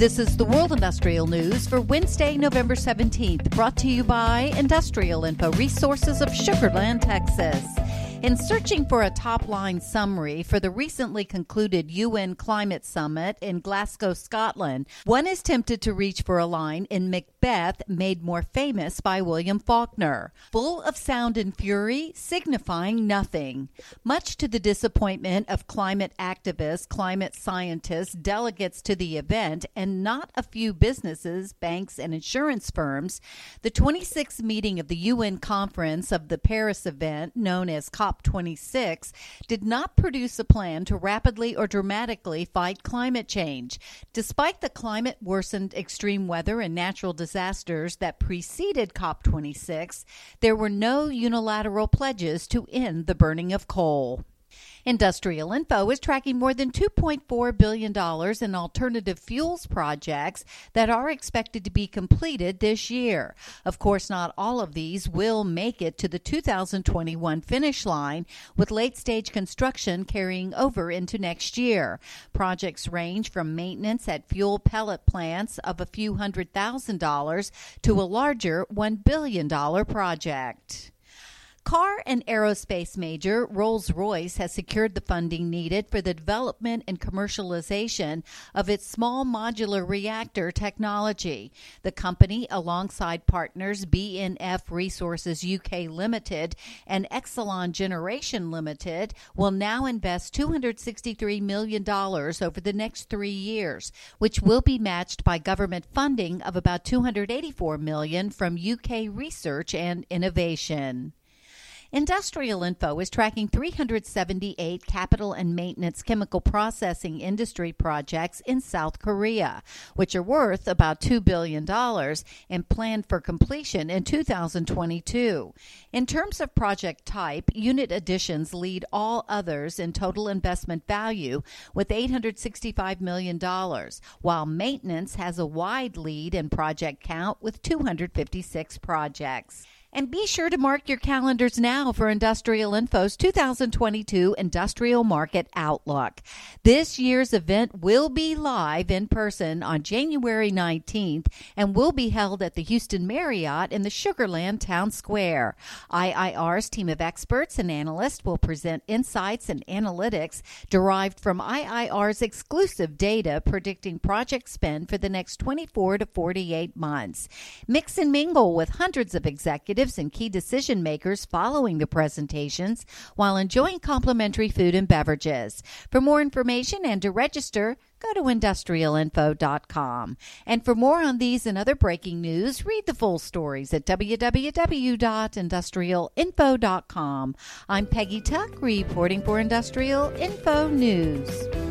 This is the World Industrial News for Wednesday, November 17th, brought to you by Industrial Info Resources of Sugar Land, Texas. In searching for a top line summary for the recently concluded UN Climate Summit in Glasgow, Scotland, one is tempted to reach for a line in Macbeth, made more famous by William Faulkner, full of sound and fury, signifying nothing. Much to the disappointment of climate activists, climate scientists, delegates to the event, and not a few businesses, banks, and insurance firms, the 26th meeting of the UN Conference of the Paris event, known as COP COP26 did not produce a plan to rapidly or dramatically fight climate change. Despite the climate worsened extreme weather and natural disasters that preceded COP26, there were no unilateral pledges to end the burning of coal. Industrial Info is tracking more than $2.4 billion in alternative fuels projects that are expected to be completed this year. Of course, not all of these will make it to the 2021 finish line, with late stage construction carrying over into next year. Projects range from maintenance at fuel pellet plants of a few hundred thousand dollars to a larger $1 billion project. Car and aerospace major Rolls Royce has secured the funding needed for the development and commercialization of its small modular reactor technology. The company, alongside partners BNF Resources UK Limited and Exelon Generation Limited, will now invest $263 million over the next three years, which will be matched by government funding of about 284 million from UK Research and Innovation. Industrial Info is tracking 378 capital and maintenance chemical processing industry projects in South Korea, which are worth about $2 billion and planned for completion in 2022. In terms of project type, unit additions lead all others in total investment value with $865 million, while maintenance has a wide lead in project count with 256 projects. And be sure to mark your calendars now for Industrial Info's 2022 Industrial Market Outlook. This year's event will be live in person on January 19th and will be held at the Houston Marriott in the Sugar Land Town Square. IIR's team of experts and analysts will present insights and analytics derived from IIR's exclusive data predicting project spend for the next 24 to 48 months. Mix and mingle with hundreds of executives executives and key decision makers following the presentations while enjoying complimentary food and beverages. For more information and to register, go to industrialinfo.com. And for more on these and other breaking news, read the full stories at www.industrialinfo.com. I'm Peggy Tuck, reporting for Industrial Info News.